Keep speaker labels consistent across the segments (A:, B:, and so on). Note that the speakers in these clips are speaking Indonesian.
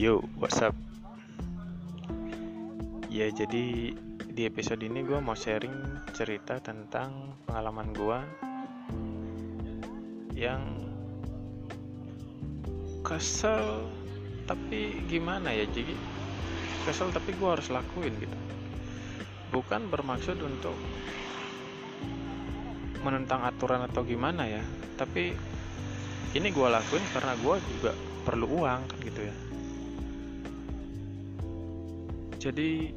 A: Yo, what's up? Ya, jadi di episode ini gue mau sharing cerita tentang pengalaman gue yang kesel tapi gimana ya jadi kesel tapi gue harus lakuin gitu bukan bermaksud untuk menentang aturan atau gimana ya tapi ini gue lakuin karena gue juga perlu uang kan gitu ya jadi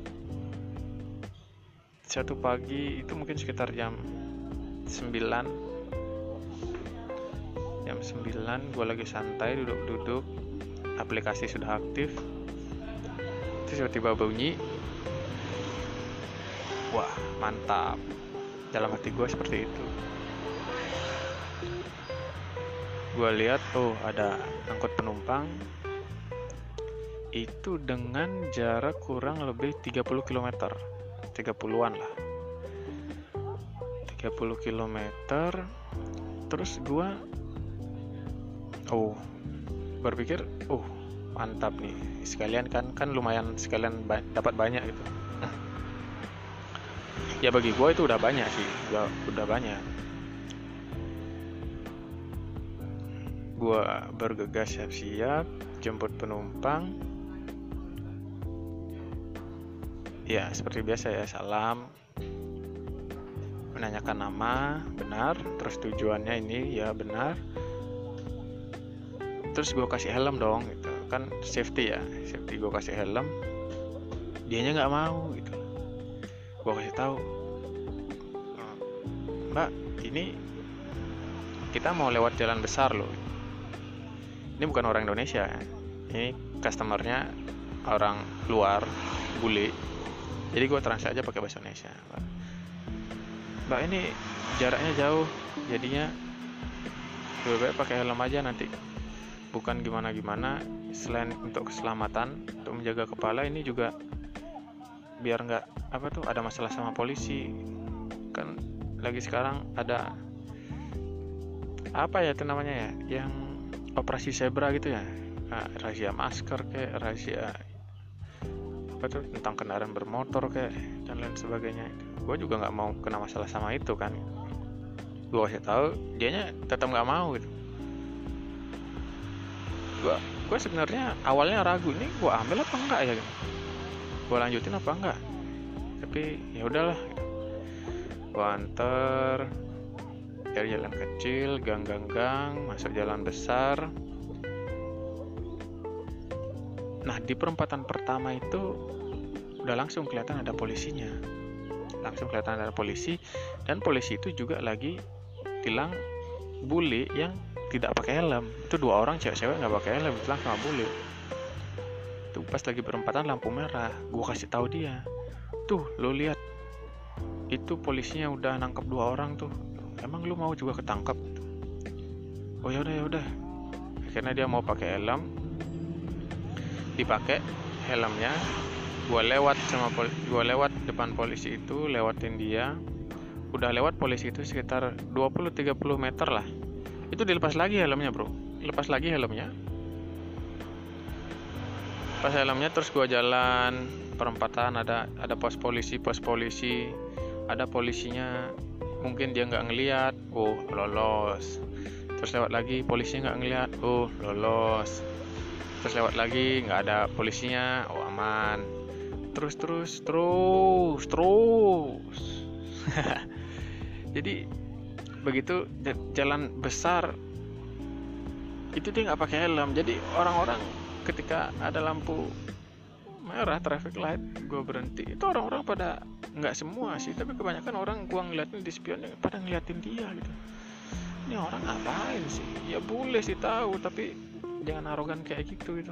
A: satu pagi itu mungkin sekitar jam 9 jam 9 gue lagi santai duduk-duduk. Aplikasi sudah aktif. Terus tiba-tiba bunyi. Wah mantap. Dalam hati gue seperti itu. Gue lihat oh ada angkut penumpang itu dengan jarak kurang lebih 30 km 30-an lah. 30 km terus gue oh berpikir oh mantap nih. Sekalian kan kan lumayan sekalian ba dapat banyak gitu. Ya bagi gue itu udah banyak sih. Udah, udah banyak. Gue bergegas siap-siap jemput penumpang ya seperti biasa ya salam. Menanyakan nama benar. Terus tujuannya ini ya benar. Terus gue kasih helm dong gitu. Kan safety ya safety gue kasih helm. Dianya nggak mau gitu. Gue kasih tahu mbak ini kita mau lewat jalan besar loh. Ini bukan orang Indonesia. Ya. ini customernya orang luar bule jadi gue translate aja pakai bahasa Indonesia. Mbak. mbak ini jaraknya jauh jadinya lebih baik pakai helm aja nanti. Bukan gimana gimana selain untuk keselamatan untuk menjaga kepala ini juga biar nggak apa tuh ada masalah sama polisi. Kan lagi sekarang ada apa ya itu namanya ya yang operasi zebra gitu ya. Nah, rahasia masker kayak rahasia apa tuh tentang kendaraan bermotor kayak dan lain sebagainya gue juga nggak mau kena masalah sama itu kan gue kasih tahu dianya tetap nggak mau gitu gue gue sebenarnya awalnya ragu ini gue ambil apa enggak ya gitu. gue lanjutin apa enggak tapi ya udahlah gitu. gue anter dari jalan kecil, gang-gang-gang, masuk jalan besar. Nah, di perempatan pertama itu udah langsung kelihatan ada polisinya. Langsung kelihatan ada polisi dan polisi itu juga lagi tilang bule yang tidak pakai helm. Itu dua orang cewek-cewek nggak pakai helm, tilang sama bule. Itu pas lagi perempatan lampu merah, gua kasih tahu dia. Tuh, lo lihat itu polisinya udah nangkep dua orang tuh emang lu mau juga ketangkap oh ya udah ya udah akhirnya dia mau pakai helm dipakai helmnya. Gua lewat sama gua lewat depan polisi itu lewatin dia. Udah lewat polisi itu sekitar 20-30 meter lah. Itu dilepas lagi helmnya bro. Lepas lagi helmnya. Pas helmnya terus gua jalan. Perempatan ada ada pos polisi pos polisi. Ada polisinya. Mungkin dia nggak ngeliat. Oh lolos. Terus lewat lagi polisinya nggak ngeliat. Oh lolos terus lewat lagi nggak ada polisinya. Oh aman. Terus terus terus terus. Jadi begitu jalan besar itu dia nggak pakai helm. Jadi orang-orang ketika ada lampu merah traffic light gue berhenti. Itu orang-orang pada nggak semua sih tapi kebanyakan orang gue ngeliatin di spion pada ngeliatin dia gitu. Ini orang ngapain sih? Ya boleh sih tahu tapi jangan arogan kayak gitu gitu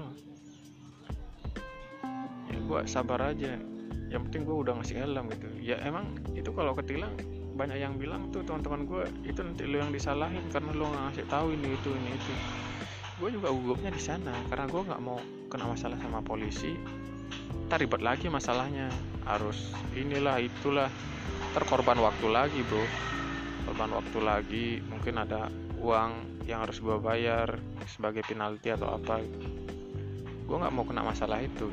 A: ya gue sabar aja. Yang penting gue udah ngasih helm gitu. Ya emang itu kalau ketilang banyak yang bilang tuh teman-teman gue itu nanti lo yang disalahin karena lo nggak ngasih tahu ini itu ini itu. Gue juga gugupnya di sana karena gue nggak mau kena masalah sama polisi. Ntar ribet lagi masalahnya. Harus inilah itulah. Terkorban waktu lagi bro korban waktu lagi mungkin ada uang yang harus gue bayar sebagai penalti atau apa gue nggak mau kena masalah itu.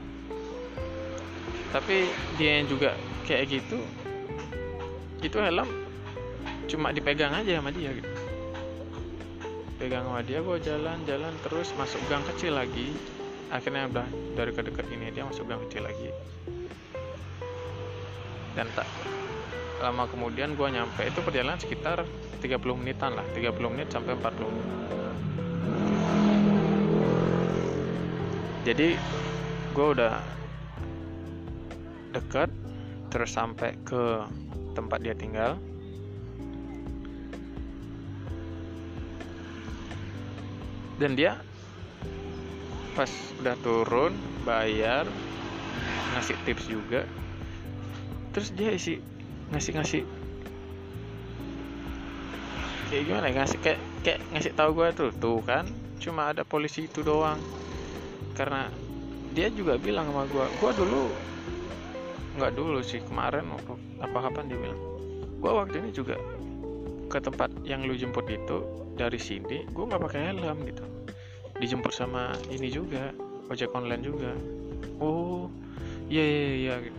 A: Tapi dia yang juga kayak gitu itu helm cuma dipegang aja sama dia gitu. Pegang sama dia gue jalan-jalan terus masuk gang kecil lagi. Akhirnya udah dari ke dekat ini dia masuk gang kecil lagi dan tak lama kemudian gue nyampe itu perjalanan sekitar 30 menitan lah 30 menit sampai 40 menit. Jadi gue udah dekat terus sampai ke tempat dia tinggal. Dan dia pas udah turun bayar ngasih tips juga terus dia isi ngasih ngasih kayak gimana ya ngasih kayak kayak ngasih tahu gue tuh tuh kan cuma ada polisi itu doang. Karena dia juga bilang sama gue gue dulu nggak dulu sih kemarin apa kapan dia bilang gue waktu ini juga ke tempat yang lu jemput itu dari sini gue nggak pakai helm gitu. Dijemput sama ini juga ojek online juga. Oh iya iya iya gitu.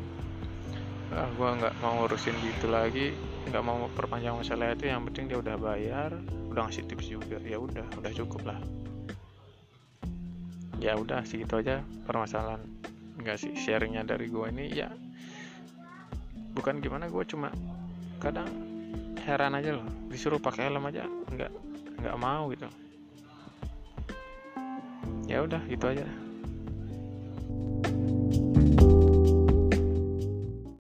A: Ah gue nggak mau ngurusin gitu lagi nggak mau perpanjang masalah itu yang penting dia udah bayar udah ngasih tips juga. Ya udah udah cukup lah. Ya udah segitu aja permasalahan. Nggak sih sharingnya dari gue ini ya bukan gimana gue cuma kadang heran aja loh. Disuruh pakai helm aja nggak nggak mau gitu. Ya udah gitu aja